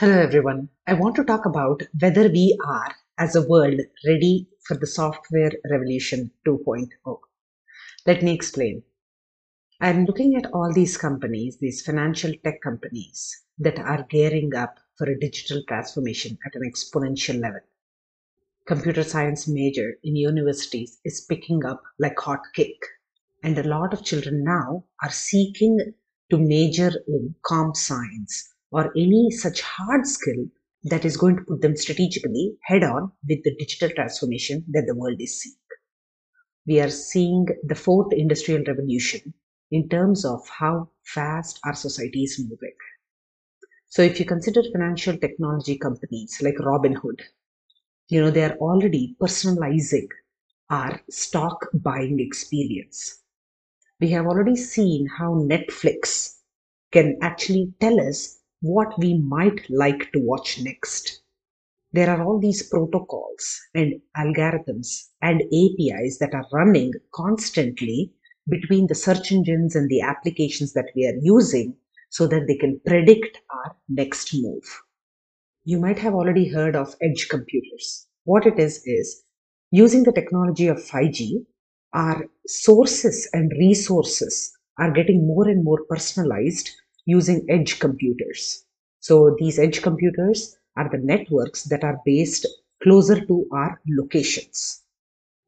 Hello everyone. I want to talk about whether we are, as a world, ready for the software revolution 2.0. Let me explain. I'm looking at all these companies, these financial tech companies that are gearing up for a digital transformation at an exponential level. Computer science major in universities is picking up like hot cake, and a lot of children now are seeking to major in comp science or any such hard skill that is going to put them strategically head on with the digital transformation that the world is seeing. We are seeing the fourth industrial revolution in terms of how fast our society is moving. So if you consider financial technology companies like Robinhood, you know, they are already personalizing our stock buying experience. We have already seen how Netflix can actually tell us what we might like to watch next. There are all these protocols and algorithms and APIs that are running constantly between the search engines and the applications that we are using so that they can predict our next move. You might have already heard of edge computers. What it is is using the technology of 5G, our sources and resources are getting more and more personalized using edge computers. So these edge computers are the networks that are based closer to our locations.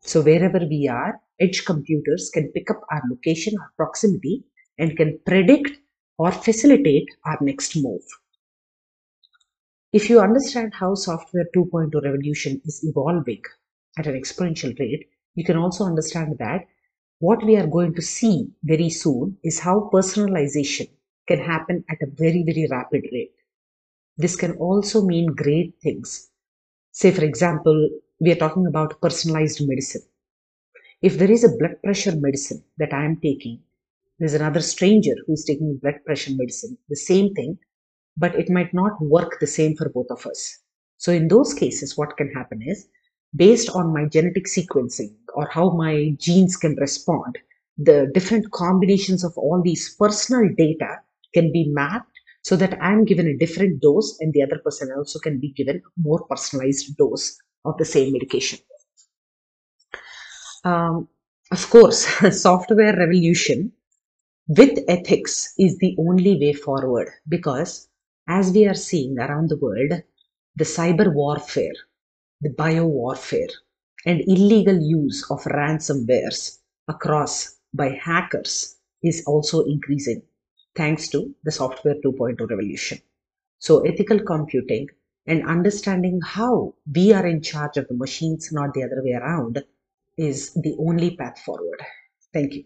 So wherever we are, edge computers can pick up our location, our proximity, and can predict or facilitate our next move. If you understand how software 2.0 revolution is evolving at an exponential rate, you can also understand that what we are going to see very soon is how personalization can happen at a very, very rapid rate. This can also mean great things. Say, for example, we are talking about personalized medicine. If there is a blood pressure medicine that I am taking, there's another stranger who's taking blood pressure medicine, the same thing, but it might not work the same for both of us. So, in those cases, what can happen is based on my genetic sequencing or how my genes can respond, the different combinations of all these personal data can be mapped so that I'm given a different dose and the other person also can be given a more personalized dose of the same medication. Um, of course, software revolution with ethics is the only way forward because as we are seeing around the world, the cyber warfare, the bio warfare, and illegal use of ransomwares across by hackers is also increasing thanks to the software 2.0 revolution. So ethical computing and understanding how we are in charge of the machines, not the other way around, is the only path forward. Thank you.